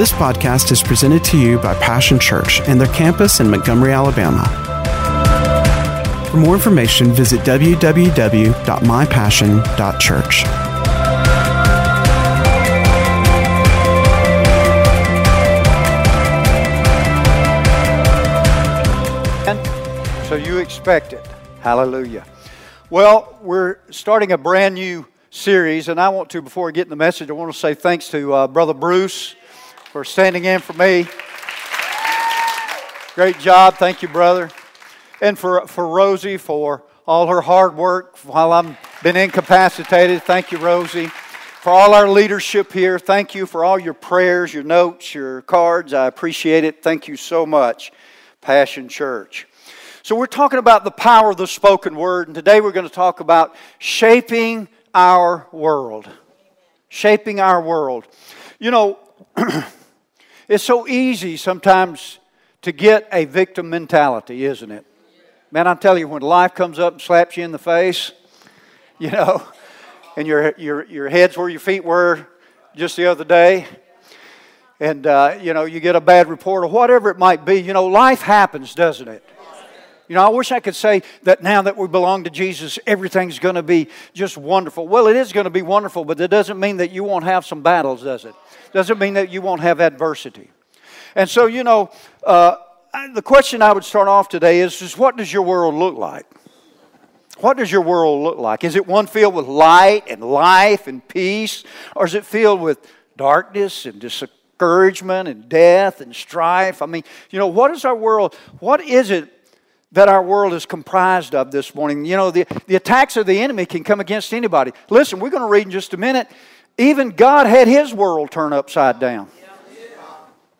This podcast is presented to you by Passion Church and their campus in Montgomery, Alabama. For more information, visit www.mypassion.church. So you expect it. Hallelujah. Well, we're starting a brand new series, and I want to, before I get in the message, I want to say thanks to uh, Brother Bruce for standing in for me. Great job. Thank you, brother. And for, for Rosie for all her hard work while I've been incapacitated. Thank you, Rosie. For all our leadership here, thank you for all your prayers, your notes, your cards. I appreciate it. Thank you so much, Passion Church. So, we're talking about the power of the spoken word, and today we're going to talk about shaping our world. Shaping our world. You know, it's so easy sometimes to get a victim mentality, isn't it? Man, I tell you, when life comes up and slaps you in the face, you know, and your, your, your head's where your feet were just the other day, and, uh, you know, you get a bad report or whatever it might be, you know, life happens, doesn't it? You know, I wish I could say that now that we belong to Jesus, everything's going to be just wonderful. Well, it is going to be wonderful, but that doesn't mean that you won't have some battles, does it? Doesn't mean that you won't have adversity. And so, you know, uh, the question I would start off today is, is what does your world look like? What does your world look like? Is it one filled with light and life and peace? Or is it filled with darkness and discouragement and death and strife? I mean, you know, what is our world? What is it that our world is comprised of this morning. You know, the, the attacks of the enemy can come against anybody. Listen, we're going to read in just a minute. Even God had his world turned upside down.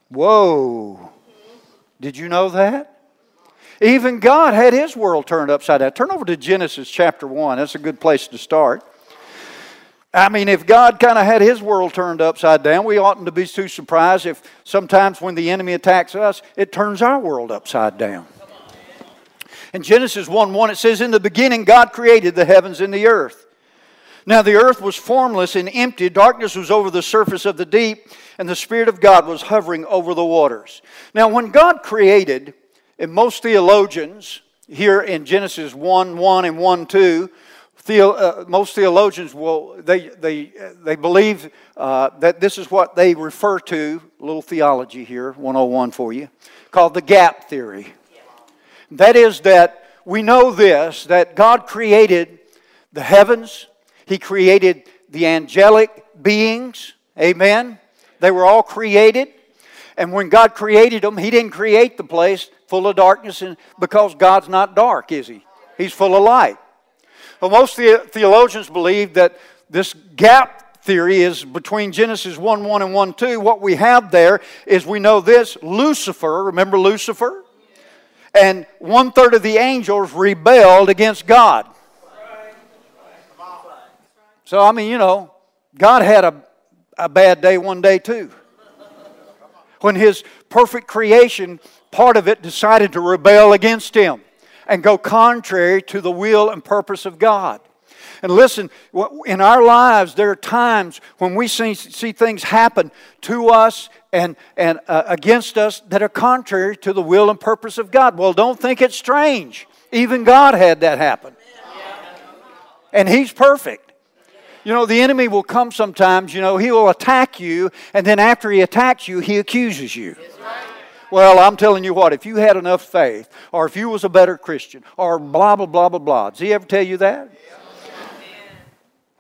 Whoa. Did you know that? Even God had his world turned upside down. Turn over to Genesis chapter 1. That's a good place to start. I mean, if God kind of had his world turned upside down, we oughtn't to be too surprised if sometimes when the enemy attacks us, it turns our world upside down. In Genesis 1 1, it says, In the beginning, God created the heavens and the earth. Now the earth was formless and empty, darkness was over the surface of the deep, and the Spirit of God was hovering over the waters. Now, when God created, and most theologians here in Genesis 1 1 and 1 2, Theo, uh, most theologians will they they they believe uh, that this is what they refer to little theology here 101 for you called the gap theory that is, that we know this that God created the heavens, He created the angelic beings. Amen. They were all created. And when God created them, He didn't create the place full of darkness and, because God's not dark, is He? He's full of light. Well, most the, theologians believe that this gap theory is between Genesis 1 1 and 1 2. What we have there is we know this Lucifer, remember Lucifer? And one third of the angels rebelled against God. So, I mean, you know, God had a, a bad day one day too. When His perfect creation, part of it decided to rebel against Him and go contrary to the will and purpose of God. And listen, in our lives, there are times when we see, see things happen to us and, and uh, against us that are contrary to the will and purpose of God. Well, don't think it's strange. Even God had that happen. And He's perfect. You know, the enemy will come sometimes, you know, he will attack you, and then after he attacks you, he accuses you. Well, I'm telling you what, if you had enough faith, or if you was a better Christian, or blah, blah, blah, blah, blah. Does he ever tell you that?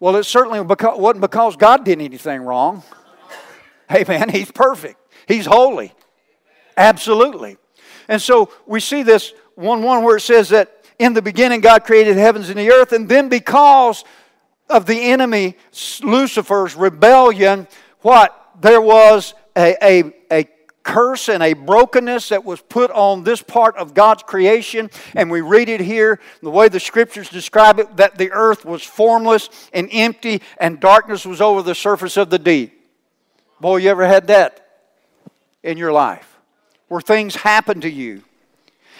Well, it certainly wasn't because God did anything wrong. Hey, man, He's perfect. He's holy. Absolutely. And so we see this 1 1 where it says that in the beginning God created heavens and the earth, and then because of the enemy, Lucifer's rebellion, what? There was a, a, a curse and a brokenness that was put on this part of God's creation. And we read it here, the way the scriptures describe it, that the earth was formless and empty, and darkness was over the surface of the deep. Boy, you ever had that in your life where things happen to you?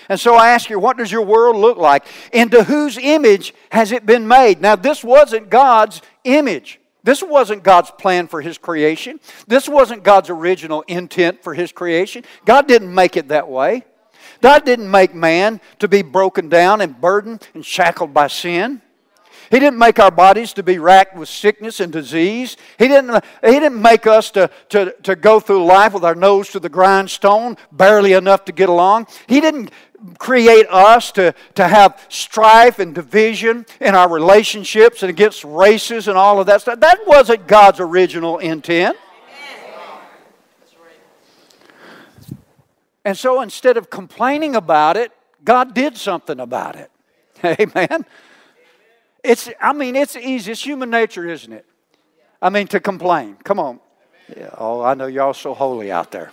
And so I ask you, what does your world look like? Into whose image has it been made? Now, this wasn't God's image. This wasn't God's plan for His creation. This wasn't God's original intent for His creation. God didn't make it that way. God didn't make man to be broken down and burdened and shackled by sin. He didn't make our bodies to be racked with sickness and disease. He didn't, he didn't make us to, to, to go through life with our nose to the grindstone, barely enough to get along. He didn't create us to, to have strife and division in our relationships and against races and all of that stuff. That wasn't God's original intent. And so instead of complaining about it, God did something about it. Amen. It's, I mean, it's easy. It's human nature, isn't it? I mean, to complain. Come on. Yeah, oh, I know y'all so holy out there.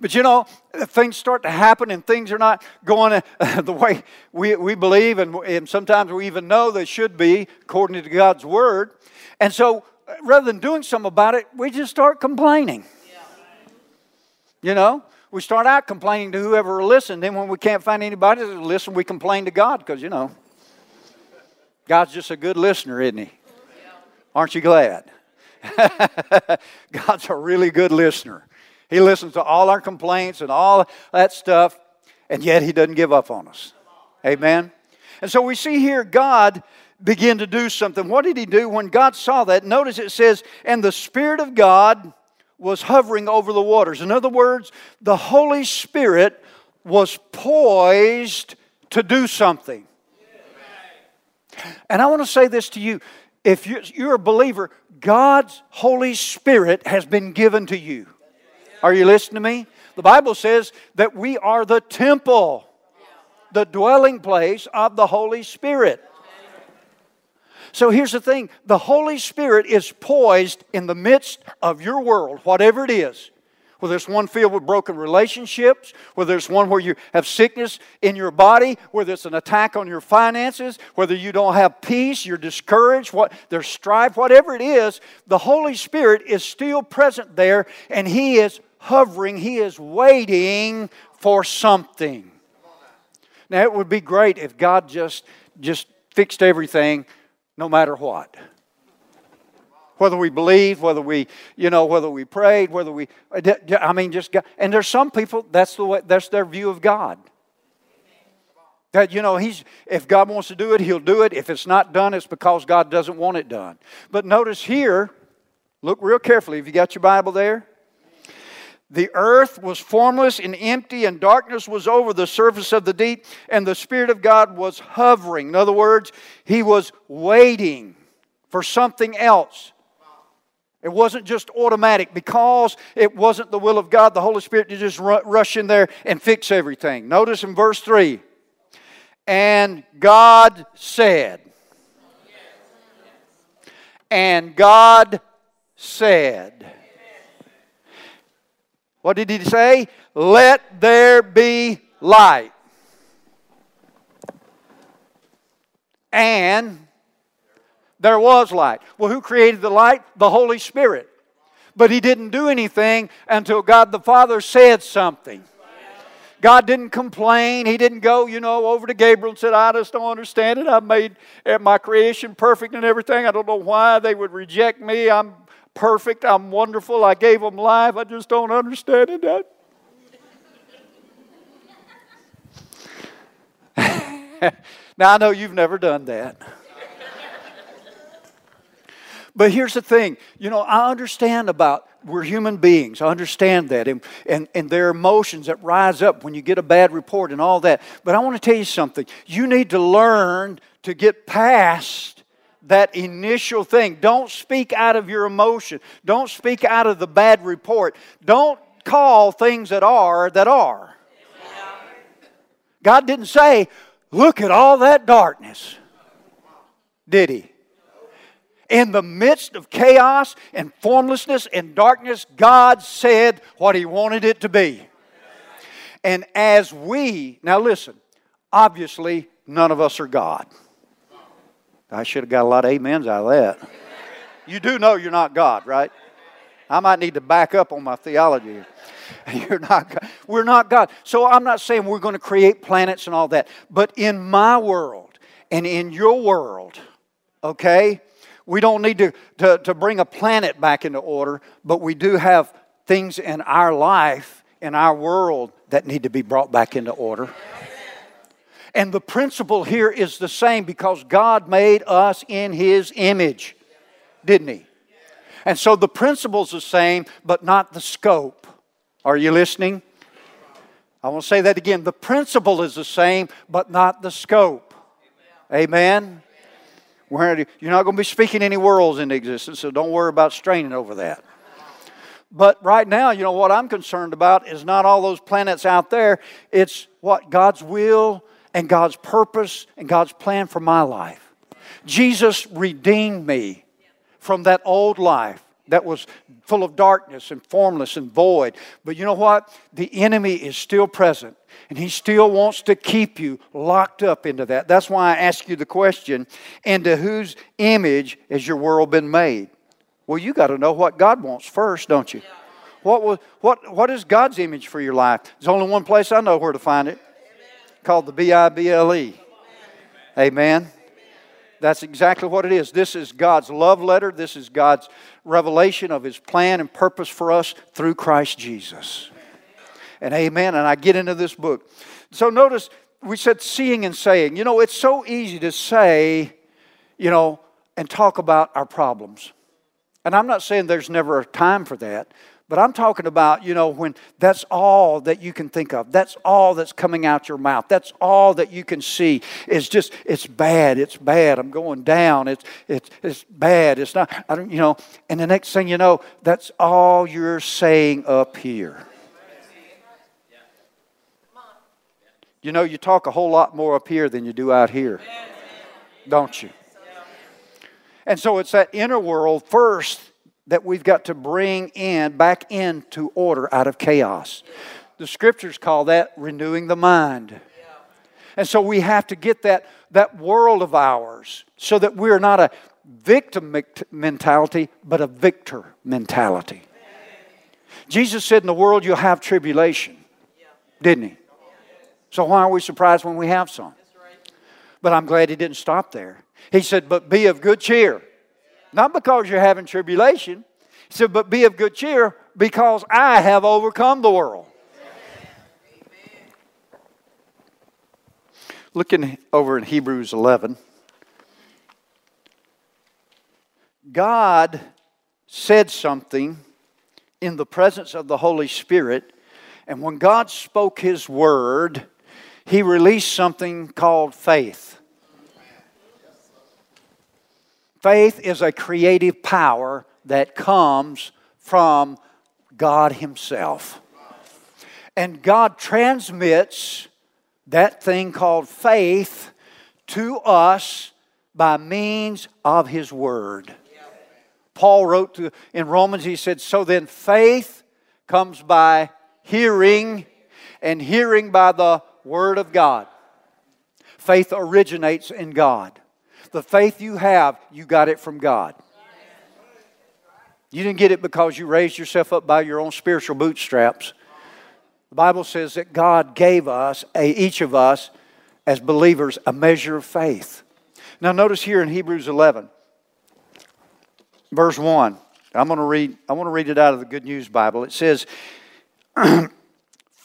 but you know, things start to happen and things are not going uh, the way we, we believe, and, and sometimes we even know they should be according to God's Word. And so, uh, rather than doing something about it, we just start complaining. You know, we start out complaining to whoever will listen. Then, when we can't find anybody to listen, we complain to God because, you know, God's just a good listener, isn't He? Aren't you glad? God's a really good listener. He listens to all our complaints and all that stuff, and yet He doesn't give up on us. Amen? And so we see here God begin to do something. What did He do when God saw that? Notice it says, and the Spirit of God was hovering over the waters. In other words, the Holy Spirit was poised to do something. And I want to say this to you. If you're a believer, God's Holy Spirit has been given to you. Are you listening to me? The Bible says that we are the temple, the dwelling place of the Holy Spirit. So here's the thing the Holy Spirit is poised in the midst of your world, whatever it is whether it's one filled with broken relationships, whether it's one where you have sickness in your body, whether it's an attack on your finances, whether you don't have peace, you're discouraged, what there's strife, whatever it is, the Holy Spirit is still present there and He is hovering, He is waiting for something. Now it would be great if God just just fixed everything no matter what whether we believed, whether we, you know, whether we prayed, whether we, uh, I mean, just, God. and there's some people, that's, the way, that's their view of God. That, you know, he's, if God wants to do it, he'll do it. If it's not done, it's because God doesn't want it done. But notice here, look real carefully. Have you got your Bible there? The earth was formless and empty, and darkness was over the surface of the deep, and the Spirit of God was hovering. In other words, He was waiting for something else. It wasn't just automatic because it wasn't the will of God, the Holy Spirit to just rush in there and fix everything. Notice in verse 3 and God said, and God said, what did he say? Let there be light. And there was light. Well, who created the light? The Holy Spirit. But he didn't do anything until God the Father said something. God didn't complain. He didn't go, you know, over to Gabriel and said, I just don't understand it. I made eh, my creation perfect and everything. I don't know why they would reject me. I'm perfect. I'm wonderful. I gave them life. I just don't understand it. now, I know you've never done that. But here's the thing you know, I understand about we're human beings. I understand that. And, and, and there are emotions that rise up when you get a bad report and all that. But I want to tell you something. You need to learn to get past that initial thing. Don't speak out of your emotion, don't speak out of the bad report. Don't call things that are that are. God didn't say, Look at all that darkness. Did He? In the midst of chaos and formlessness and darkness, God said what He wanted it to be. And as we, now listen, obviously none of us are God. I should have got a lot of amens out of that. You do know you're not God, right? I might need to back up on my theology. You're not God. We're not God. So I'm not saying we're going to create planets and all that. But in my world and in your world, okay, we don't need to, to, to bring a planet back into order, but we do have things in our life, in our world, that need to be brought back into order. And the principle here is the same because God made us in His image, didn't He? And so the principle's the same, but not the scope. Are you listening? I want to say that again. The principle is the same, but not the scope. Amen? You're not going to be speaking any worlds into existence, so don't worry about straining over that. But right now, you know, what I'm concerned about is not all those planets out there. It's what God's will and God's purpose and God's plan for my life. Jesus redeemed me from that old life that was full of darkness and formless and void. But you know what? The enemy is still present and he still wants to keep you locked up into that. That's why I ask you the question into whose image has your world been made? Well, you got to know what God wants first, don't you? What, was, what, what is God's image for your life? There's only one place I know where to find it called the B I B L E. Amen. That's exactly what it is. This is God's love letter. This is God's revelation of His plan and purpose for us through Christ Jesus. And amen. And I get into this book. So notice we said seeing and saying. You know, it's so easy to say, you know, and talk about our problems. And I'm not saying there's never a time for that, but I'm talking about, you know, when that's all that you can think of. That's all that's coming out your mouth. That's all that you can see. It's just, it's bad. It's bad. I'm going down. It's, it's, it's bad. It's not, I don't, you know, and the next thing you know, that's all you're saying up here. You know, you talk a whole lot more up here than you do out here, don't you? And so it's that inner world first that we've got to bring in back into order out of chaos. The scriptures call that renewing the mind. And so we have to get that, that world of ours so that we're not a victim mentality, but a victor mentality. Jesus said, In the world you'll have tribulation, didn't he? So why are we surprised when we have some? But I'm glad he didn't stop there. He said, But be of good cheer. Not because you're having tribulation. He said, but be of good cheer because I have overcome the world. Looking over in Hebrews 11, God said something in the presence of the Holy Spirit, and when God spoke His word, He released something called faith. Faith is a creative power that comes from God Himself. And God transmits that thing called faith to us by means of His Word. Paul wrote to, in Romans, he said, So then faith comes by hearing, and hearing by the Word of God. Faith originates in God. The faith you have, you got it from God. You didn't get it because you raised yourself up by your own spiritual bootstraps. The Bible says that God gave us, a, each of us, as believers, a measure of faith. Now, notice here in Hebrews 11, verse 1. I'm going to read, I want to read it out of the Good News Bible. It says,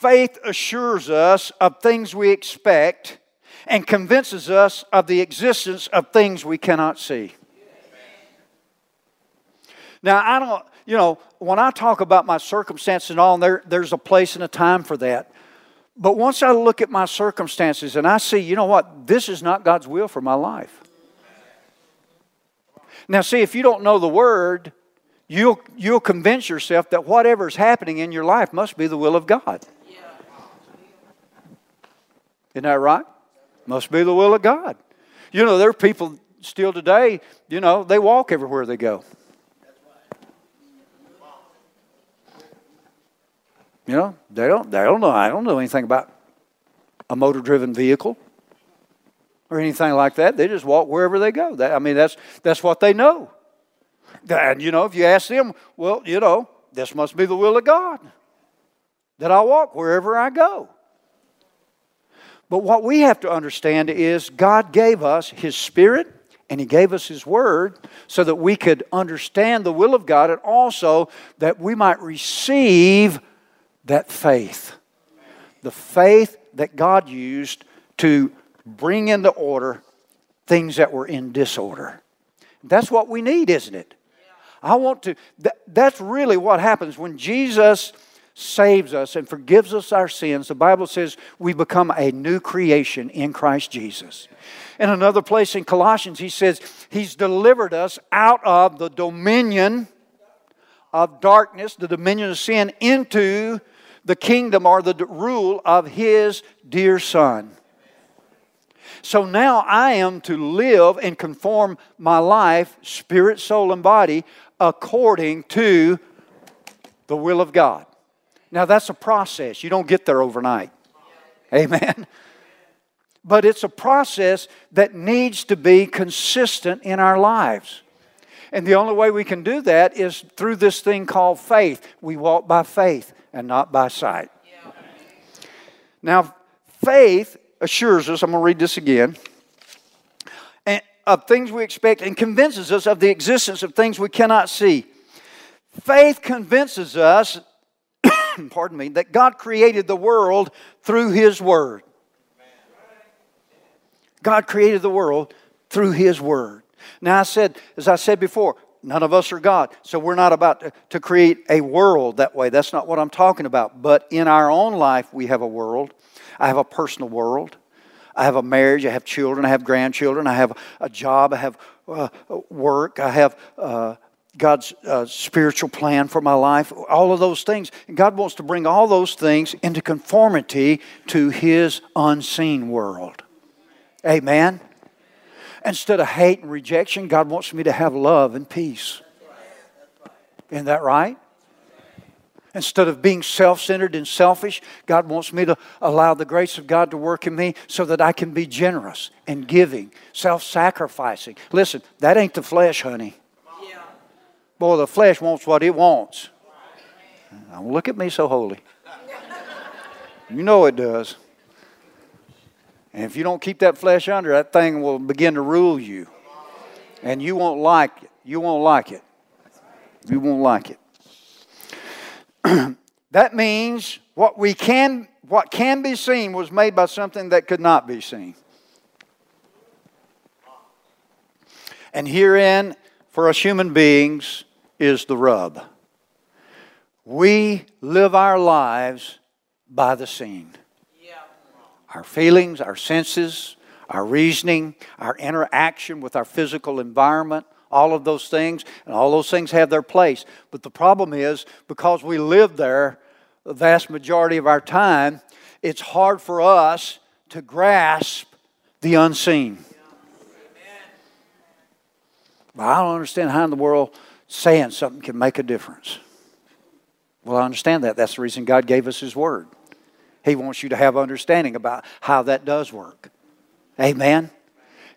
Faith assures us of things we expect and convinces us of the existence of things we cannot see. Now, I don't, you know, when I talk about my circumstances and all, there, there's a place and a time for that. But once I look at my circumstances and I see, you know what, this is not God's will for my life. Now, see, if you don't know the Word, you'll, you'll convince yourself that whatever's happening in your life must be the will of God. Isn't that right? Must be the will of God. You know, there are people still today, you know, they walk everywhere they go. You know, they don't, they don't know. I don't know anything about a motor driven vehicle or anything like that. They just walk wherever they go. That, I mean, that's, that's what they know. And, you know, if you ask them, well, you know, this must be the will of God that I walk wherever I go. But what we have to understand is God gave us His Spirit and He gave us His Word so that we could understand the will of God and also that we might receive that faith. The faith that God used to bring into order things that were in disorder. That's what we need, isn't it? I want to, that, that's really what happens when Jesus saves us and forgives us our sins. The Bible says we become a new creation in Christ Jesus. In another place in Colossians, he says he's delivered us out of the dominion of darkness, the dominion of sin, into the kingdom or the rule of his dear Son. So now I am to live and conform my life, spirit, soul, and body, according to the will of God. Now, that's a process. You don't get there overnight. Amen. But it's a process that needs to be consistent in our lives. And the only way we can do that is through this thing called faith. We walk by faith and not by sight. Now, faith assures us, I'm going to read this again, of things we expect and convinces us of the existence of things we cannot see. Faith convinces us, pardon me, that God created the world through His Word. God created the world through His Word. Now, I said, as I said before, none of us are God. So we're not about to, create a world that way. That's not what I'm talking about. But in our own life, we have a world. I have a personal world. I have a marriage. I have children. I have grandchildren. I have a job. I have uh, work. I have uh, God's uh, spiritual plan for my life. All of those things. God wants to bring all those things into conformity to His unseen world. Amen. Instead of hate and rejection, God wants me to have love and peace. Isn't that right? Instead of being self centered and selfish, God wants me to allow the grace of God to work in me so that I can be generous and giving, self sacrificing. Listen, that ain't the flesh, honey. Boy, the flesh wants what it wants. Don't look at me so holy. You know it does. And if you don't keep that flesh under, that thing will begin to rule you. And you won't like it. You won't like it. You won't like it. that means what we can what can be seen was made by something that could not be seen. And herein, for us human beings, is the rub. We live our lives by the seen. Our feelings, our senses, our reasoning, our interaction with our physical environment, all of those things, and all those things have their place. But the problem is, because we live there the vast majority of our time, it's hard for us to grasp the unseen. But I don't understand how in the world saying something can make a difference. Well, I understand that. That's the reason God gave us His Word. He wants you to have understanding about how that does work. Amen.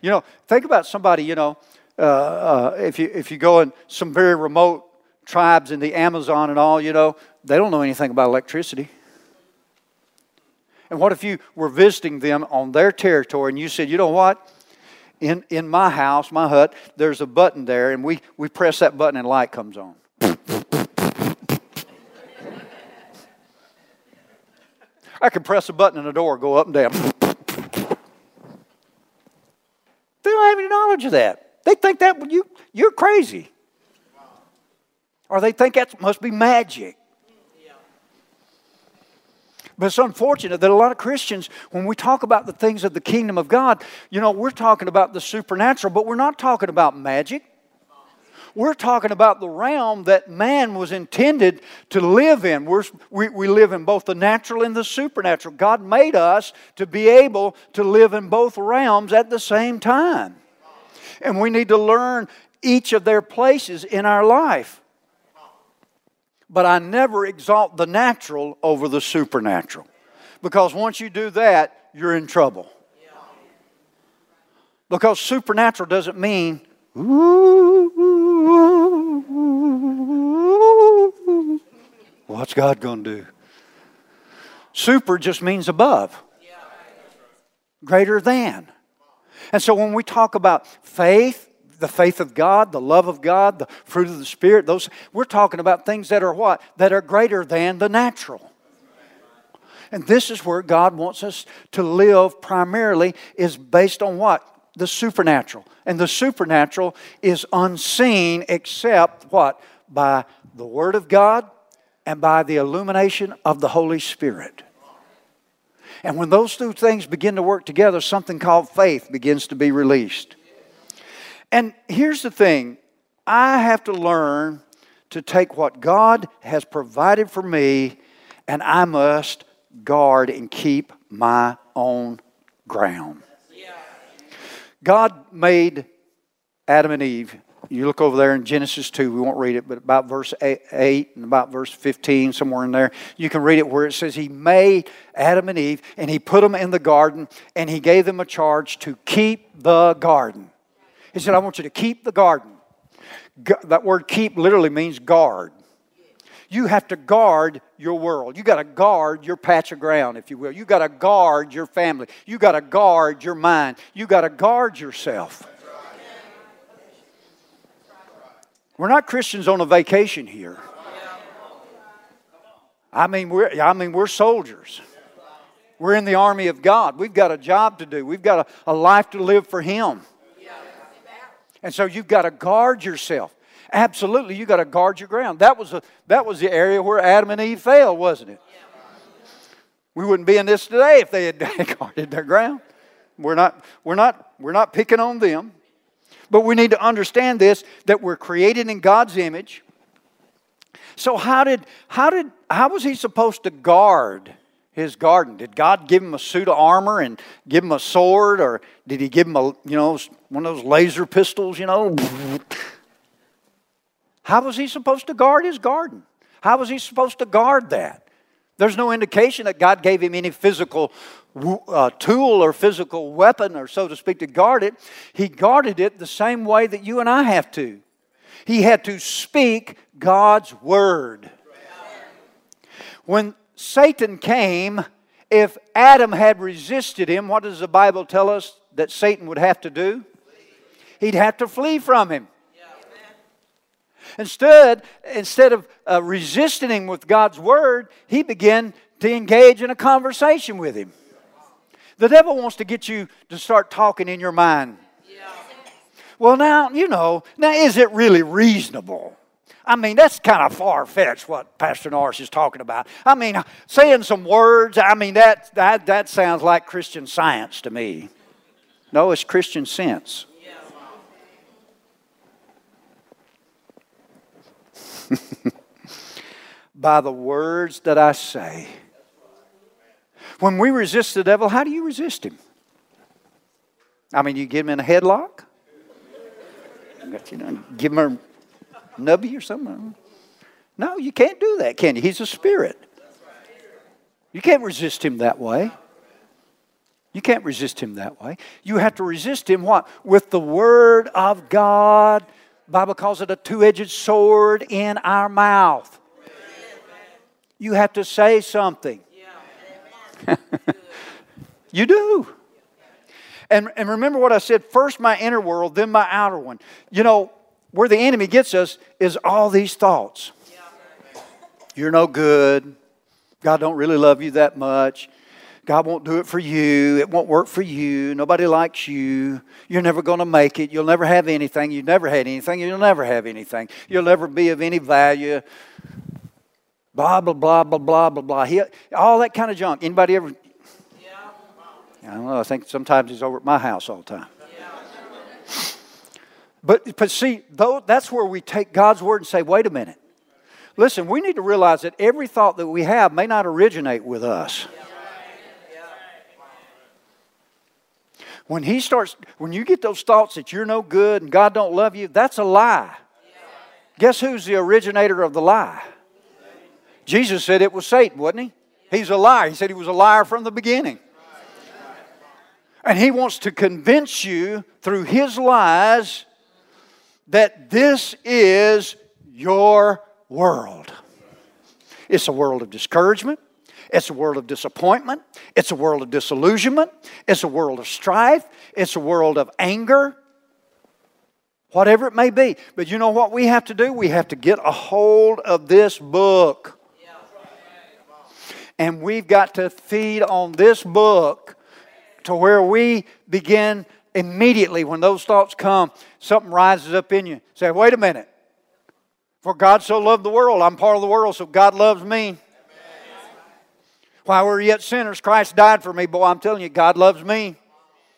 You know, think about somebody, you know, uh, uh, if, you, if you go in some very remote tribes in the Amazon and all, you know, they don't know anything about electricity. And what if you were visiting them on their territory and you said, you know what? In, in my house, my hut, there's a button there, and we, we press that button and light comes on. I can press a button and the door go up and down. they don't have any knowledge of that. They think that you, you're crazy. Or they think that must be magic. But it's unfortunate that a lot of Christians, when we talk about the things of the kingdom of God, you know, we're talking about the supernatural, but we're not talking about magic. We're talking about the realm that man was intended to live in. We're, we, we live in both the natural and the supernatural. God made us to be able to live in both realms at the same time and we need to learn each of their places in our life. But I never exalt the natural over the supernatural. Because once you do that, you're in trouble. Because supernatural doesn't mean, what's God going to do? Super just means above, greater than. And so when we talk about faith, the faith of God, the love of God, the fruit of the Spirit, those we're talking about things that are what? That are greater than the natural. And this is where God wants us to live primarily is based on what? The supernatural. And the supernatural is unseen except what? By the Word of God and by the illumination of the Holy Spirit. And when those two things begin to work together, something called faith begins to be released. And here's the thing I have to learn to take what God has provided for me, and I must guard and keep my own ground. God made Adam and Eve. You look over there in Genesis 2, we won't read it, but about verse 8 and about verse 15, somewhere in there, you can read it where it says, He made Adam and Eve and He put them in the garden and He gave them a charge to keep the garden. He said, I want you to keep the garden. That word keep literally means guard. You have to guard your world. You got to guard your patch of ground, if you will. You got to guard your family. You got to guard your mind. You got to guard yourself. We're not Christians on a vacation here. I mean, we're, I mean, we're soldiers. We're in the army of God. We've got a job to do. We've got a, a life to live for Him. And so you've got to guard yourself. Absolutely, you've got to guard your ground. That was, a, that was the area where Adam and Eve failed, wasn't it? We wouldn't be in this today if they had guarded their ground. We're not, we're, not, we're not picking on them. But we need to understand this that we're created in God's image. So how did how did how was he supposed to guard his garden? Did God give him a suit of armor and give him a sword or did he give him a you know one of those laser pistols, you know? How was he supposed to guard his garden? How was he supposed to guard that? There's no indication that God gave him any physical uh, tool or physical weapon, or so to speak, to guard it. He guarded it the same way that you and I have to. He had to speak God's word. When Satan came, if Adam had resisted him, what does the Bible tell us that Satan would have to do? He'd have to flee from him. Instead, instead of uh, resisting him with God's word, he began to engage in a conversation with him. The devil wants to get you to start talking in your mind. Yeah. Well, now, you know, now is it really reasonable? I mean, that's kind of far fetched what Pastor Norris is talking about. I mean, saying some words, I mean, that, that, that sounds like Christian science to me. No, it's Christian sense. by the words that I say. When we resist the devil, how do you resist him? I mean, you get him in a headlock? You know, give him a nubby or something? No, you can't do that, can you? He's a spirit. You can't resist him that way. You can't resist him that way. You have to resist him what? With the word of God Bible calls it a two-edged sword in our mouth. You have to say something. you do. And, and remember what I said first my inner world, then my outer one. You know, where the enemy gets us is all these thoughts. You're no good. God don't really love you that much. God won't do it for you. It won't work for you. Nobody likes you. You're never going to make it. You'll never have anything. You've never had anything. You'll never have anything. You'll never be of any value. Blah, blah, blah, blah, blah, blah, blah. He, all that kind of junk. Anybody ever? Yeah. I don't know. I think sometimes he's over at my house all the time. Yeah. But, but see, though, that's where we take God's word and say, wait a minute. Listen, we need to realize that every thought that we have may not originate with us. When he starts, when you get those thoughts that you're no good and God don't love you, that's a lie. Guess who's the originator of the lie? Jesus said it was Satan, wasn't he? He's a liar. He said he was a liar from the beginning. And he wants to convince you through his lies that this is your world. It's a world of discouragement. It's a world of disappointment. It's a world of disillusionment. It's a world of strife. It's a world of anger. Whatever it may be. But you know what we have to do? We have to get a hold of this book. And we've got to feed on this book to where we begin immediately when those thoughts come, something rises up in you. Say, wait a minute. For God so loved the world, I'm part of the world, so God loves me. While we we're yet sinners, Christ died for me. Boy, I'm telling you, God loves me.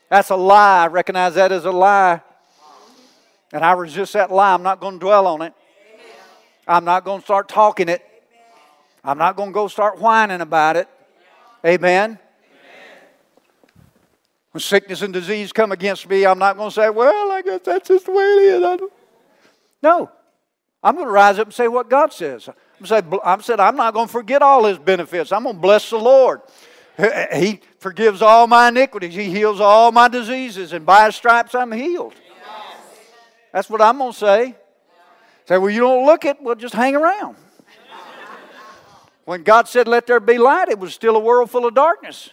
That's a lie. I recognize that as a lie. And I resist that lie. I'm not going to dwell on it. I'm not going to start talking it. I'm not going to go start whining about it. Amen. When sickness and disease come against me, I'm not going to say, well, I guess that's just the way it is. No. I'm going to rise up and say what God says. I'm I'm said, I'm not going to forget all his benefits. I'm going to bless the Lord. He forgives all my iniquities. He heals all my diseases. And by his stripes, I'm healed. That's what I'm going to say. Say, well, you don't look it, well, just hang around. When God said, let there be light, it was still a world full of darkness.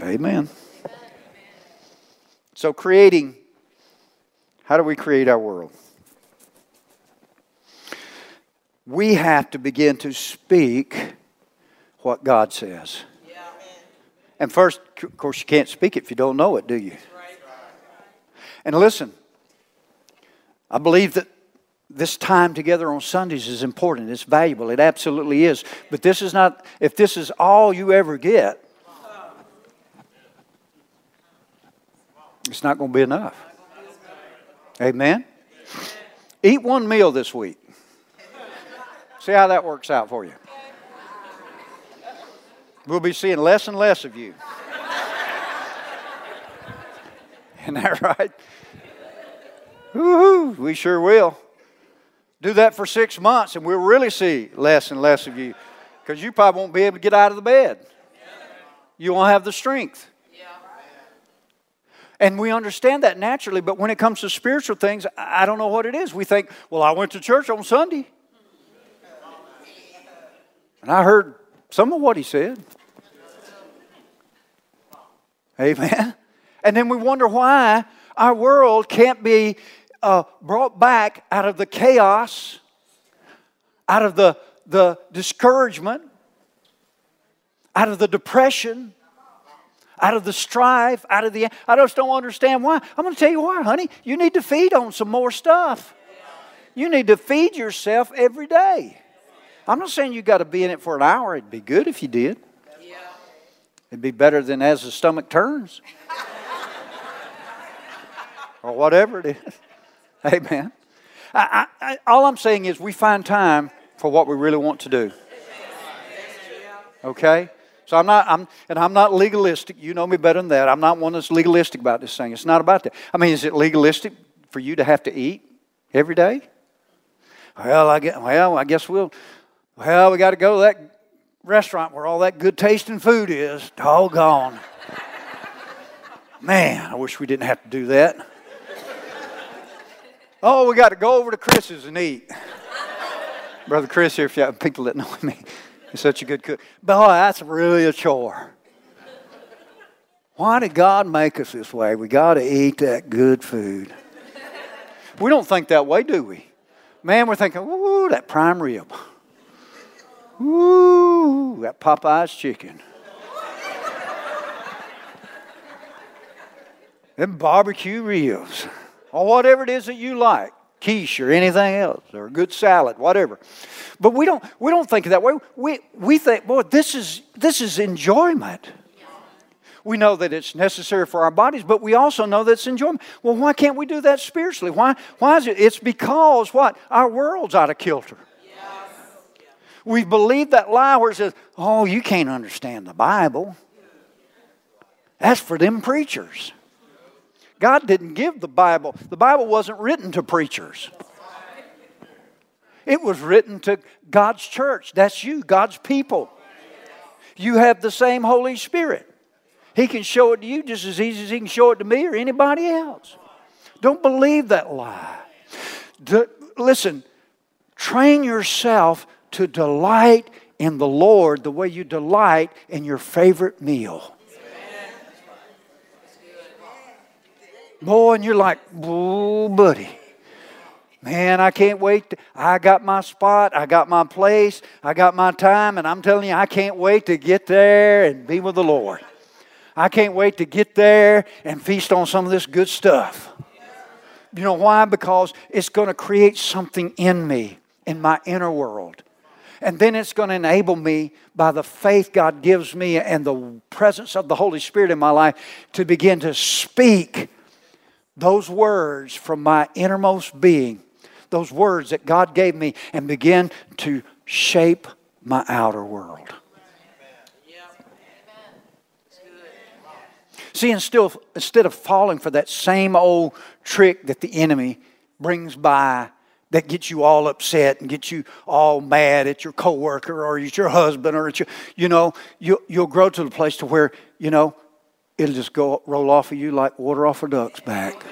Amen. So, creating, how do we create our world? We have to begin to speak what God says. And first, of course, you can't speak it if you don't know it, do you? And listen, I believe that this time together on Sundays is important. It's valuable. It absolutely is. But this is not, if this is all you ever get, It's not going to be enough. Amen? Eat one meal this week. See how that works out for you. We'll be seeing less and less of you. Isn't that right? Woohoo! We sure will. Do that for six months, and we'll really see less and less of you because you probably won't be able to get out of the bed. You won't have the strength. And we understand that naturally, but when it comes to spiritual things, I don't know what it is. We think, well, I went to church on Sunday. And I heard some of what he said. Amen. And then we wonder why our world can't be uh, brought back out of the chaos, out of the, the discouragement, out of the depression, out of the strife, out of the. I just don't understand why. I'm going to tell you why, honey. You need to feed on some more stuff. You need to feed yourself every day. I'm not saying you got to be in it for an hour. It'd be good if you did. It'd be better than as the stomach turns. or whatever it is. Amen. I, I, all I'm saying is we find time for what we really want to do. Okay? So I'm not, I'm, and I'm not legalistic. You know me better than that. I'm not one that's legalistic about this thing. It's not about that. I mean, is it legalistic for you to have to eat every day? Well, I guess, well, I guess we'll, well, we got to go to that restaurant where all that good tasting food is. Doggone. Man, I wish we didn't have to do that. Oh, we got to go over to Chris's and eat. Brother Chris here, if you have people that know me. Such a good cook. Boy, that's really a chore. Why did God make us this way? We got to eat that good food. We don't think that way, do we? Man, we're thinking, ooh, that prime rib. Ooh, that Popeye's chicken. Them barbecue ribs. Or whatever it is that you like quiche or anything else or a good salad, whatever. But we don't, we don't think of that way. We, we think, boy, this is, this is enjoyment. We know that it's necessary for our bodies, but we also know that it's enjoyment. Well, why can't we do that spiritually? Why, why is it? It's because what? Our world's out of kilter. We believe that lie where it says, oh, you can't understand the Bible. That's for them preachers. God didn't give the Bible. The Bible wasn't written to preachers. It was written to God's church. That's you, God's people. You have the same Holy Spirit. He can show it to you just as easy as he can show it to me or anybody else. Don't believe that lie. listen, Train yourself to delight in the Lord the way you delight in your favorite meal. Boy, and you're like, oh, buddy. Man, I can't wait. I got my spot. I got my place. I got my time. And I'm telling you, I can't wait to get there and be with the Lord. I can't wait to get there and feast on some of this good stuff. You know why? Because it's going to create something in me, in my inner world. And then it's going to enable me, by the faith God gives me and the presence of the Holy Spirit in my life, to begin to speak those words from my innermost being, those words that God gave me, and begin to shape my outer world. See, instead of, instead of falling for that same old trick that the enemy brings by that gets you all upset and gets you all mad at your coworker or at your husband or at your, you know, you, you'll grow to the place to where, you know, it'll just go roll off of you like water off a duck's back.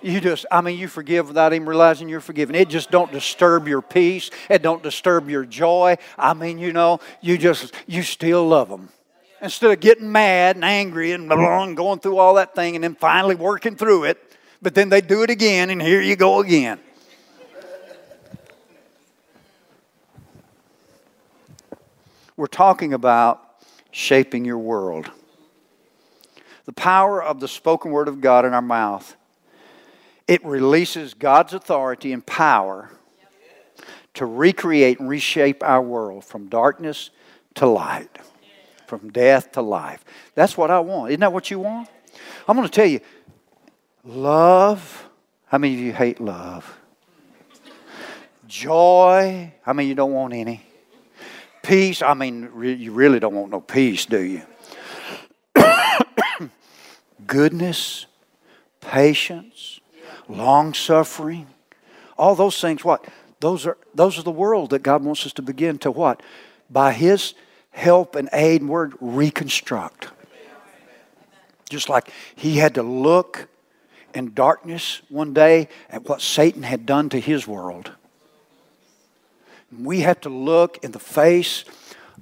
You just, I mean, you forgive without even realizing you're forgiven. It just don't disturb your peace. It don't disturb your joy. I mean, you know, you just, you still love them. Instead of getting mad and angry and going through all that thing and then finally working through it, but then they do it again and here you go again. We're talking about shaping your world. The power of the spoken word of God in our mouth. It releases God's authority and power to recreate and reshape our world from darkness to light, from death to life. That's what I want. Isn't that what you want? I'm going to tell you love. How many of you hate love? Joy. I mean, you don't want any? Peace. I mean, you really don't want no peace, do you? Goodness, patience, long suffering. All those things, what? Those are, those are the world that God wants us to begin to what? By His help and aid and word, reconstruct. Just like He had to look in darkness one day at what Satan had done to His world we have to look in the face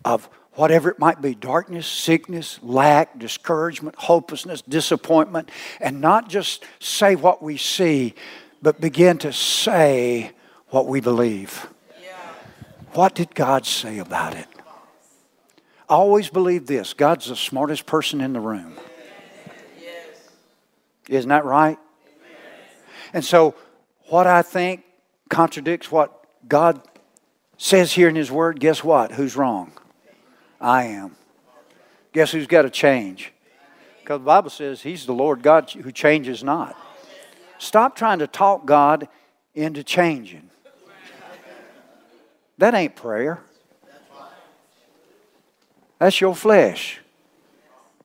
of whatever it might be darkness, sickness, lack, discouragement, hopelessness, disappointment and not just say what we see, but begin to say what we believe. What did God say about it? I always believe this God's the smartest person in the room. Isn't that right? And so, what I think contradicts what God says here in His Word, guess what? Who's wrong? I am. Guess who's got to change? Because the Bible says He's the Lord God who changes not. Stop trying to talk God into changing. That ain't prayer. That's your flesh.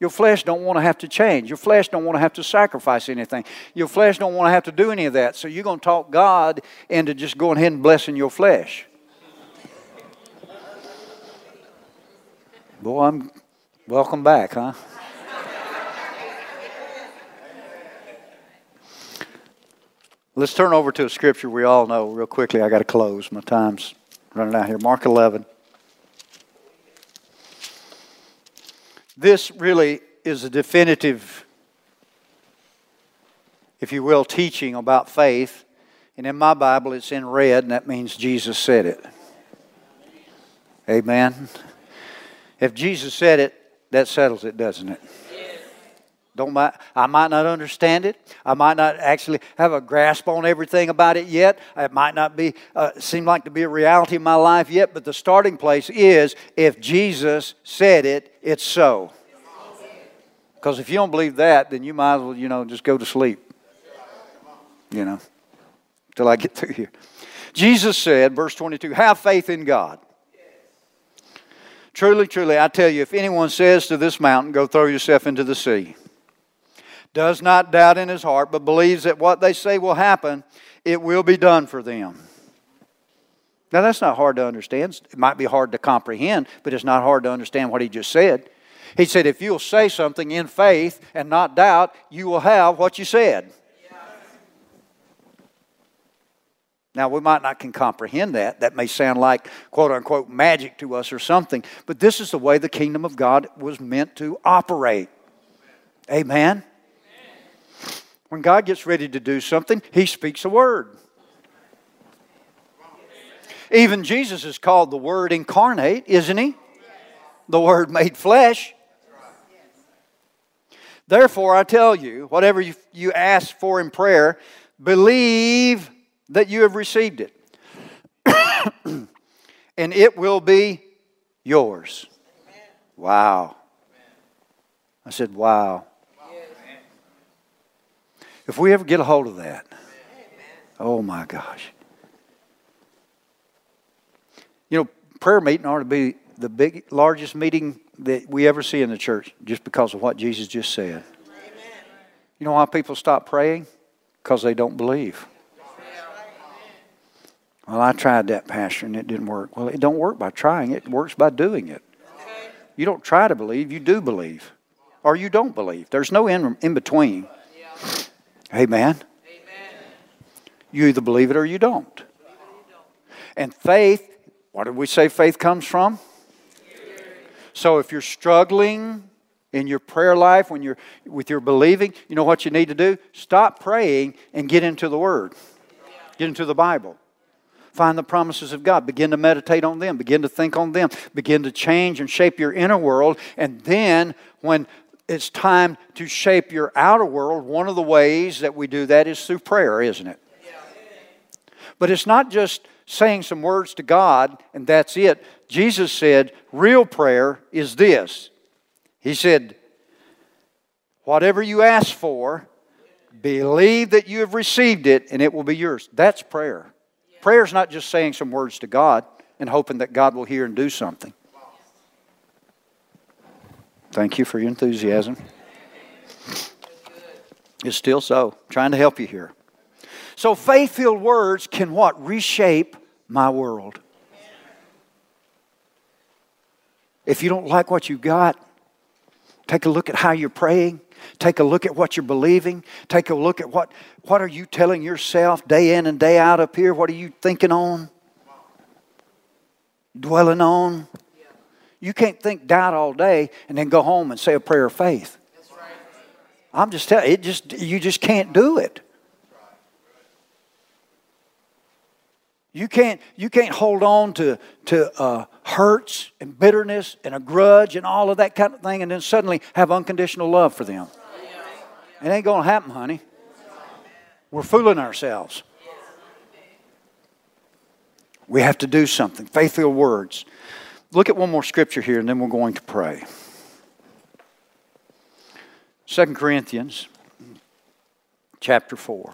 Your flesh don't want to have to change. Your flesh don't want to have to sacrifice anything. Your flesh don't want to have to do any of that. So you're going to talk God into just going ahead and blessing your flesh. Boy, I'm welcome back, huh? Let's turn over to a scripture we all know real quickly. I got to close. My time's running out here. Mark 11. This really is a definitive, if you will, teaching about faith. And in my Bible, it's in red, and that means Jesus said it. Amen. If Jesus said it, that settles it, doesn't it? Don't mind, I might not understand it. I might not actually have a grasp on everything about it yet. It might not be uh, seem like to be a reality in my life yet. But the starting place is if Jesus said it, it's so. Because if you don't believe that, then you might as well you know just go to sleep. You know, till I get through here. Jesus said, verse twenty-two, "Have faith in God." Truly, truly, I tell you, if anyone says to this mountain, Go throw yourself into the sea, does not doubt in his heart, but believes that what they say will happen, it will be done for them. Now, that's not hard to understand. It might be hard to comprehend, but it's not hard to understand what he just said. He said, If you'll say something in faith and not doubt, you will have what you said. Now, we might not can comprehend that. That may sound like quote unquote magic to us or something, but this is the way the kingdom of God was meant to operate. Amen? When God gets ready to do something, He speaks a word. Even Jesus is called the Word incarnate, isn't He? The Word made flesh. Therefore, I tell you, whatever you, you ask for in prayer, believe that you have received it. and it will be yours. Wow. I said, wow. If we ever get a hold of that, oh my gosh. You know, prayer meeting ought to be the big, largest meeting that we ever see in the church just because of what Jesus just said. You know why people stop praying? Because they don't believe. Well, I tried that, Pastor, and it didn't work. Well, it don't work by trying. It works by doing it. You don't try to believe, you do believe. Or you don't believe. There's no in, in between. Amen. You either believe it or you don't. And faith, what did we say faith comes from? So if you're struggling in your prayer life, when you're with your believing, you know what you need to do? Stop praying and get into the Word. Get into the Bible. Find the promises of God. Begin to meditate on them. Begin to think on them. Begin to change and shape your inner world. And then, when it's time to shape your outer world, one of the ways that we do that is through prayer, isn't it? But it's not just saying some words to God and that's it. Jesus said, real prayer is this. He said, Whatever you ask for, believe that you have received it and it will be yours. That's prayer. Prayer is not just saying some words to God and hoping that God will hear and do something. Thank you for your enthusiasm. It's still so. trying to help you here. So faith filled words can what? Reshape my world. If you don't like what you've got, take a look at how you're praying. Take a look at what you're believing. Take a look at what, what are you telling yourself day in and day out up here? What are you thinking on? Dwelling on? You can't think doubt all day and then go home and say a prayer of faith. I'm just telling it just you just can't do it. You can't, you can't hold on to, to uh, hurts and bitterness and a grudge and all of that kind of thing and then suddenly have unconditional love for them. It ain't going to happen, honey. We're fooling ourselves. We have to do something. Faithful words. Look at one more scripture here and then we're going to pray. 2 Corinthians chapter 4.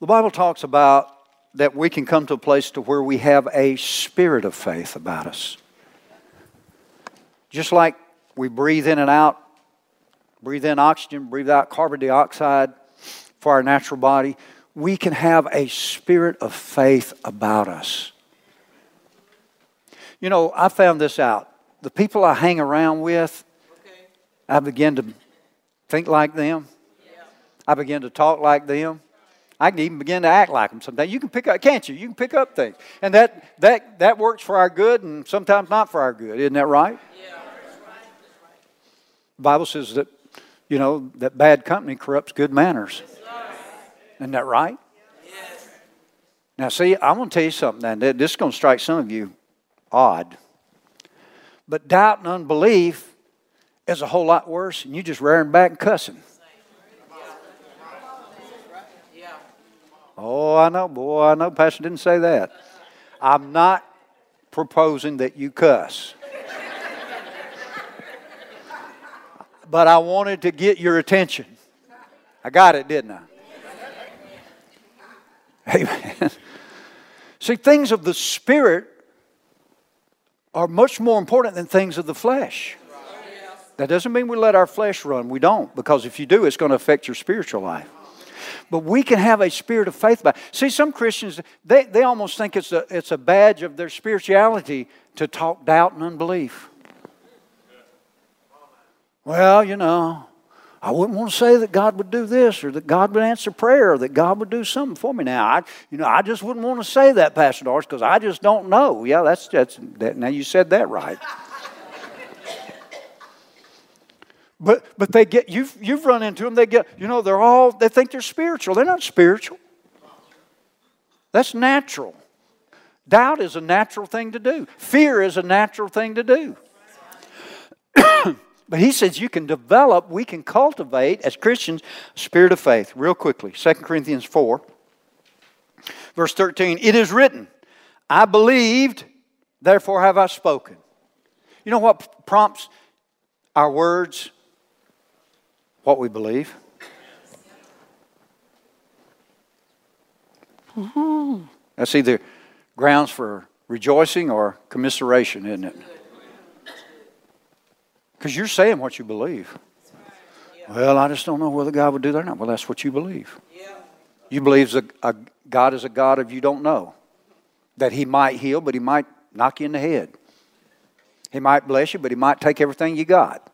The Bible talks about that we can come to a place to where we have a spirit of faith about us. Just like we breathe in and out, breathe in oxygen, breathe out carbon dioxide for our natural body, we can have a spirit of faith about us. You know, I found this out. The people I hang around with, I begin to think like them. I begin to talk like them. I can even begin to act like them sometimes. You can pick up, can't you? You can pick up things. And that, that, that works for our good and sometimes not for our good. Isn't that right? Yeah. The Bible says that, you know, that bad company corrupts good manners. Isn't that right? Yes. Now, see, I'm going to tell you something, and this is going to strike some of you odd. But doubt and unbelief is a whole lot worse than you just rearing back and cussing. Oh, I know, boy, I know. Pastor didn't say that. I'm not proposing that you cuss. but I wanted to get your attention. I got it, didn't I? Amen. See, things of the Spirit are much more important than things of the flesh. That doesn't mean we let our flesh run. We don't, because if you do, it's going to affect your spiritual life. But we can have a spirit of faith it. See, some Christians, they, they almost think it's a, it's a badge of their spirituality to talk doubt and unbelief. Well, you know, I wouldn't want to say that God would do this or that God would answer prayer or that God would do something for me now. I, you know, I just wouldn't want to say that, Pastor Doris, because I just don't know. Yeah, that's, that's that, now you said that right. But but they get you've you've run into them. They get you know they're all they think they're spiritual. They're not spiritual. That's natural. Doubt is a natural thing to do. Fear is a natural thing to do. But he says you can develop, we can cultivate as Christians, spirit of faith. Real quickly, 2 Corinthians 4, verse 13. It is written, I believed, therefore have I spoken. You know what prompts our words? What we believe. Mm-hmm. That's either grounds for rejoicing or commiseration, isn't it? Because you're saying what you believe. Well, I just don't know whether God would do that or not. Well, that's what you believe. You believe a, a, God is a God of you don't know. That He might heal, but He might knock you in the head. He might bless you, but He might take everything you got.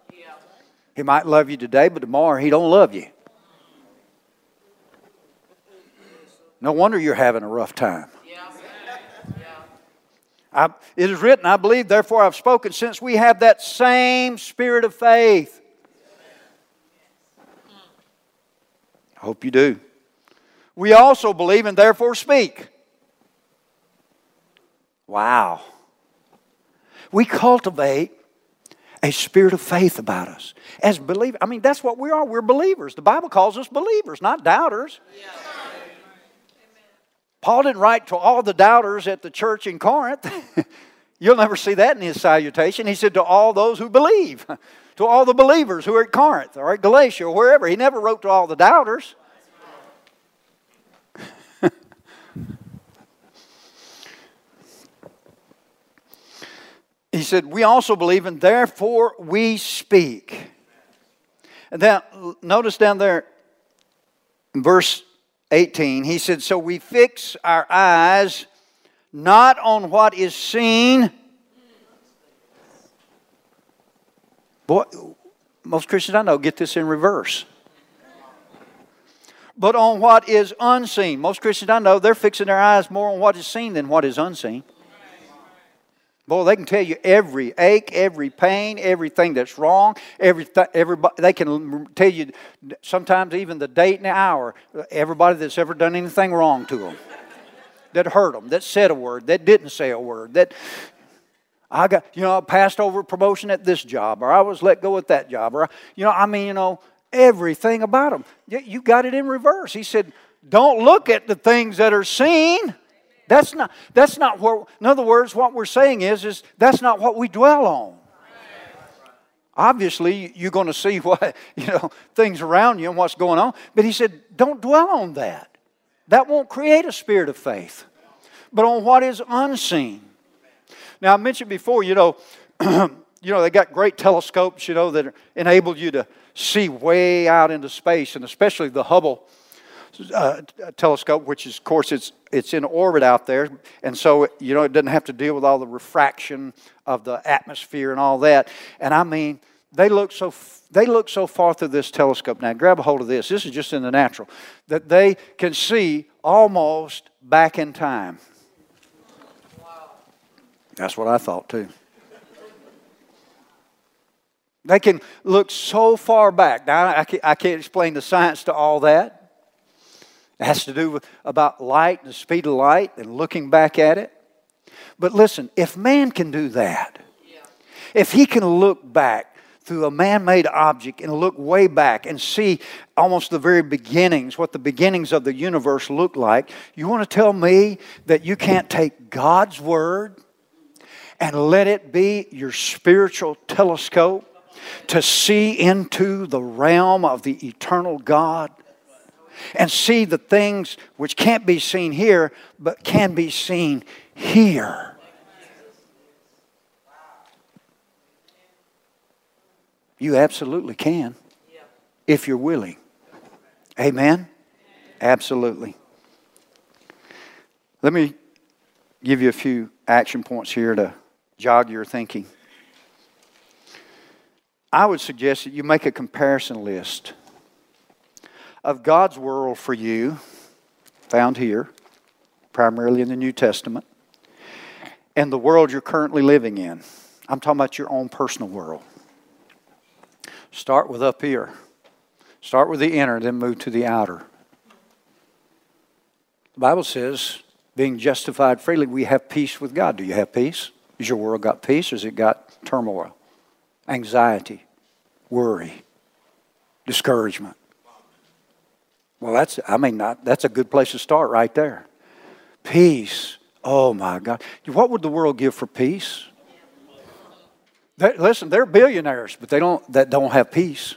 He might love you today, but tomorrow He don't love you. No wonder you're having a rough time. I, it is written, I believe, therefore I've spoken, since we have that same spirit of faith. I hope you do. We also believe and therefore speak. Wow. We cultivate a spirit of faith about us as believers. I mean, that's what we are. We're believers. The Bible calls us believers, not doubters. Paul didn't write to all the doubters at the church in Corinth. You'll never see that in his salutation. He said to all those who believe, to all the believers who are at Corinth or at Galatia or wherever. He never wrote to all the doubters. Said, We also believe, and therefore we speak. And then notice down there verse 18, he said, So we fix our eyes not on what is seen. Boy, most Christians I know get this in reverse. But on what is unseen. Most Christians I know, they're fixing their eyes more on what is seen than what is unseen. Boy, they can tell you every ache, every pain, everything that's wrong. Every, everybody, they can tell you sometimes even the date and the hour. Uh, everybody that's ever done anything wrong to them, that hurt them, that said a word, that didn't say a word, that I got, you know, I passed over promotion at this job, or I was let go at that job, or you know, I mean, you know, everything about them. You got it in reverse. He said, "Don't look at the things that are seen." That's not, that's not what, in other words, what we're saying is, is that's not what we dwell on. Obviously, you're going to see what, you know, things around you and what's going on. But he said, don't dwell on that. That won't create a spirit of faith, but on what is unseen. Now, I mentioned before, you know, you know, they got great telescopes, you know, that enable you to see way out into space, and especially the Hubble uh, telescope, which is, of course, it's it's in orbit out there, and so you know it doesn't have to deal with all the refraction of the atmosphere and all that. And I mean, they look so they look so far through this telescope. Now, grab a hold of this. This is just in the natural that they can see almost back in time. Wow. That's what I thought too. They can look so far back. Now, I I can't explain the science to all that. It has to do with about light and the speed of light and looking back at it. But listen, if man can do that, if he can look back through a man made object and look way back and see almost the very beginnings, what the beginnings of the universe look like, you want to tell me that you can't take God's word and let it be your spiritual telescope to see into the realm of the eternal God? And see the things which can't be seen here, but can be seen here. You absolutely can if you're willing. Amen? Absolutely. Let me give you a few action points here to jog your thinking. I would suggest that you make a comparison list of God's world for you, found here, primarily in the New Testament, and the world you're currently living in. I'm talking about your own personal world. Start with up here. Start with the inner, then move to the outer. The Bible says, being justified freely, we have peace with God. Do you have peace? Has your world got peace or has it got turmoil, anxiety, worry, discouragement? Well, that's, I mean, not, that's a good place to start right there. Peace. Oh my God. What would the world give for peace? They, listen, they're billionaires, but they don't, that don't have peace.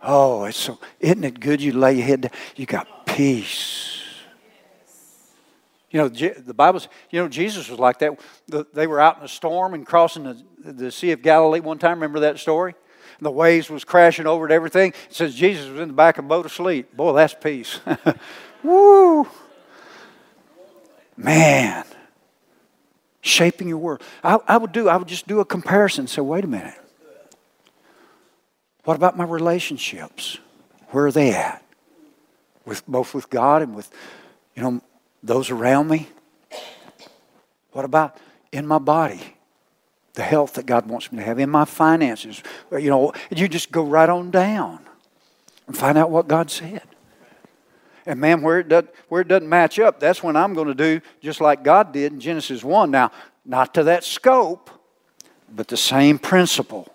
Oh, it's so, isn't it good you lay your head down? You got peace. You know, the Bible's, you know, Jesus was like that. They were out in a storm and crossing the, the Sea of Galilee one time. Remember that story? And the waves was crashing over and everything. It says Jesus was in the back of the boat asleep. Boy, that's peace. Woo! Man. Shaping your world. I, I would do, I would just do a comparison. Say, wait a minute. What about my relationships? Where are they at? With both with God and with, you know, those around me? What about in my body? The health that God wants me to have, in my finances. You know, you just go right on down and find out what God said. And man, where it, does, where it doesn't match up, that's when I'm going to do just like God did in Genesis 1. Now, not to that scope, but the same principle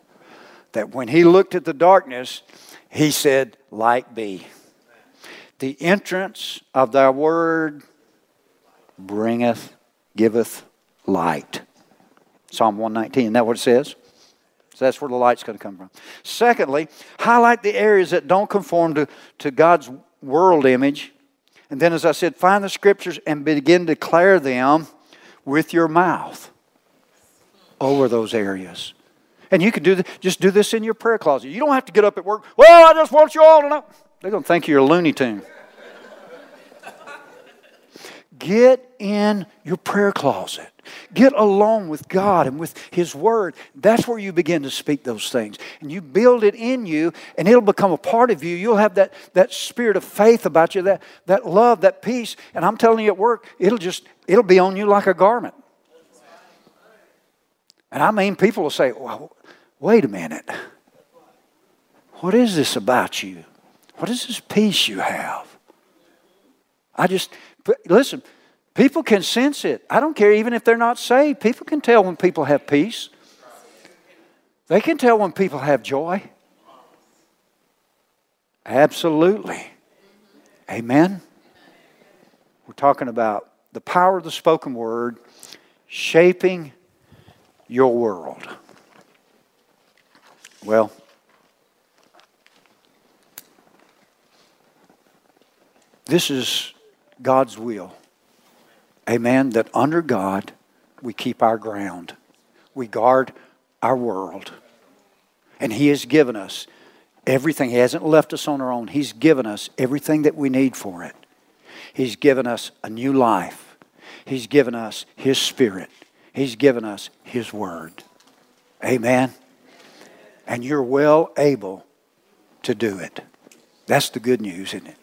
that when he looked at the darkness, he said, Light be. The entrance of thy word bringeth, giveth light. Psalm 119, isn't that what it says? So that's where the light's going to come from. Secondly, highlight the areas that don't conform to, to God's world image. And then, as I said, find the scriptures and begin to declare them with your mouth over those areas. And you can do the, just do this in your prayer closet. You don't have to get up at work. Well, I just want you all to know. They're going to think you're a Looney Tune. Get in your prayer closet. Get along with God and with His Word. That's where you begin to speak those things. And you build it in you, and it'll become a part of you. You'll have that, that spirit of faith about you, that, that love, that peace. And I'm telling you at work, it'll just, it'll be on you like a garment. And I mean, people will say, well, wait a minute. What is this about you? What is this peace you have? I just, listen, people can sense it. I don't care, even if they're not saved, people can tell when people have peace. They can tell when people have joy. Absolutely. Amen. We're talking about the power of the spoken word shaping your world. Well, this is God's will. Amen. That under God, we keep our ground, we guard our world. And He has given us everything. He hasn't left us on our own, He's given us everything that we need for it. He's given us a new life, He's given us His Spirit, He's given us His Word. Amen. And you're well able to do it. That's the good news, isn't it?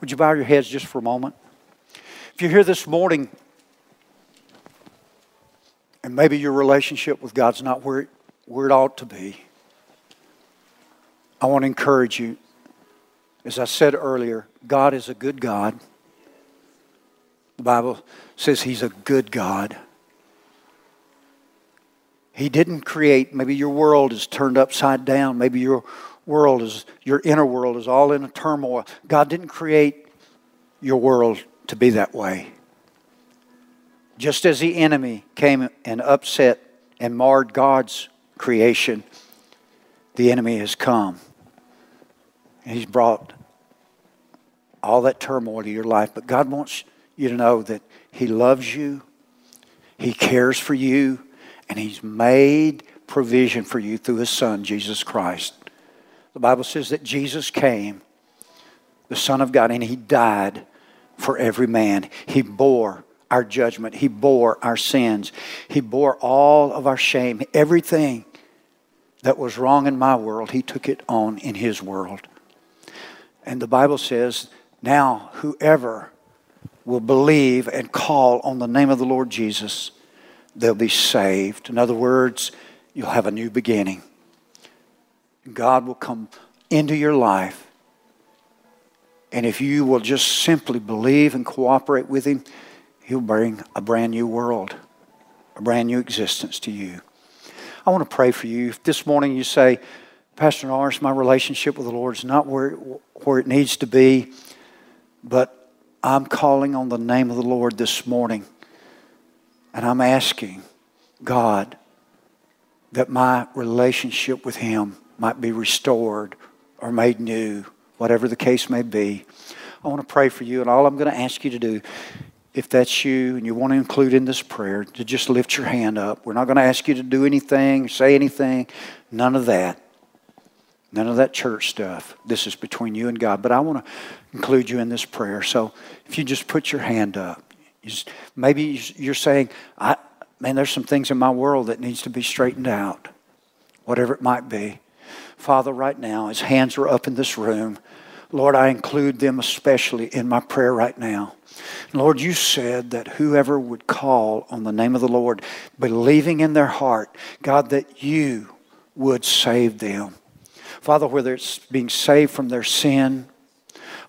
Would you bow your heads just for a moment? If you're here this morning and maybe your relationship with God's not where it, where it ought to be, I want to encourage you. As I said earlier, God is a good God. The Bible says He's a good God. He didn't create, maybe your world is turned upside down. Maybe your world is, your inner world is all in a turmoil. God didn't create your world to be that way. Just as the enemy came and upset and marred God's creation, the enemy has come. And he's brought all that turmoil to your life. But God wants you to know that He loves you, He cares for you, and He's made provision for you through His Son, Jesus Christ. The Bible says that Jesus came, the Son of God, and He died for every man. He bore our judgment, He bore our sins, He bore all of our shame, everything that was wrong in my world, he took it on in his world. And the Bible says, now whoever will believe and call on the name of the Lord Jesus, they'll be saved. In other words, you'll have a new beginning. God will come into your life. And if you will just simply believe and cooperate with Him, He'll bring a brand new world, a brand new existence to you. I want to pray for you. If this morning you say, Pastor Norris, my relationship with the Lord is not where, where it needs to be, but I'm calling on the name of the Lord this morning, and I'm asking God that my relationship with Him might be restored or made new, whatever the case may be. I want to pray for you, and all I'm going to ask you to do if that's you and you want to include in this prayer, to just lift your hand up. We're not going to ask you to do anything, say anything, none of that. None of that church stuff. This is between you and God. But I want to include you in this prayer. So if you just put your hand up, maybe you're saying, I, man, there's some things in my world that needs to be straightened out, whatever it might be. Father, right now, his hands are up in this room, Lord, I include them especially in my prayer right now. Lord, you said that whoever would call on the name of the Lord, believing in their heart, God, that you would save them. Father, whether it's being saved from their sin,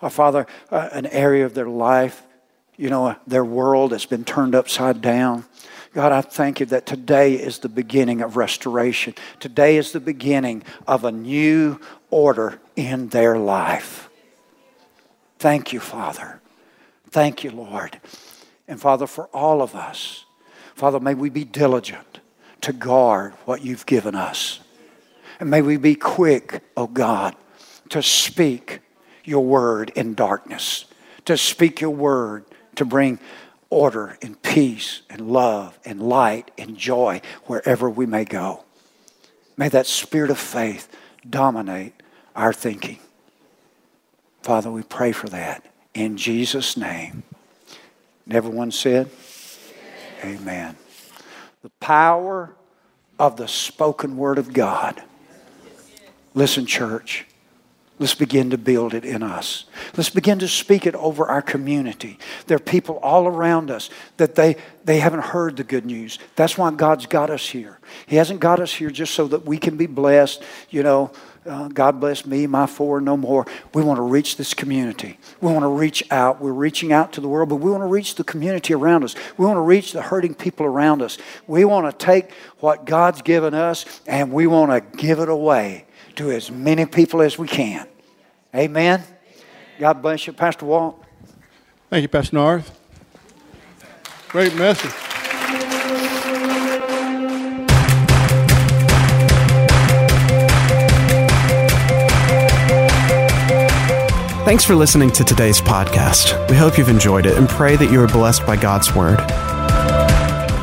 or Father, uh, an area of their life, you know, their world has been turned upside down. God, I thank you that today is the beginning of restoration. Today is the beginning of a new order in their life. Thank you, Father. Thank you, Lord. And Father, for all of us, Father, may we be diligent to guard what you've given us. And may we be quick, oh God, to speak your word in darkness, to speak your word to bring order and peace and love and light and joy wherever we may go. May that spirit of faith dominate our thinking. Father, we pray for that in Jesus' name. And everyone said, Amen. Amen. The power of the spoken word of God. Listen, church. Let's begin to build it in us. Let's begin to speak it over our community. There are people all around us that they, they haven't heard the good news. That's why God's got us here. He hasn't got us here just so that we can be blessed, you know, uh, God bless me, my four, no more. We want to reach this community. We want to reach out. We're reaching out to the world, but we want to reach the community around us. We want to reach the hurting people around us. We want to take what God's given us and we want to give it away to as many people as we can. Amen. God bless you, Pastor Walt. Thank you, Pastor North. Great message. Thanks for listening to today's podcast. We hope you've enjoyed it and pray that you are blessed by God's Word.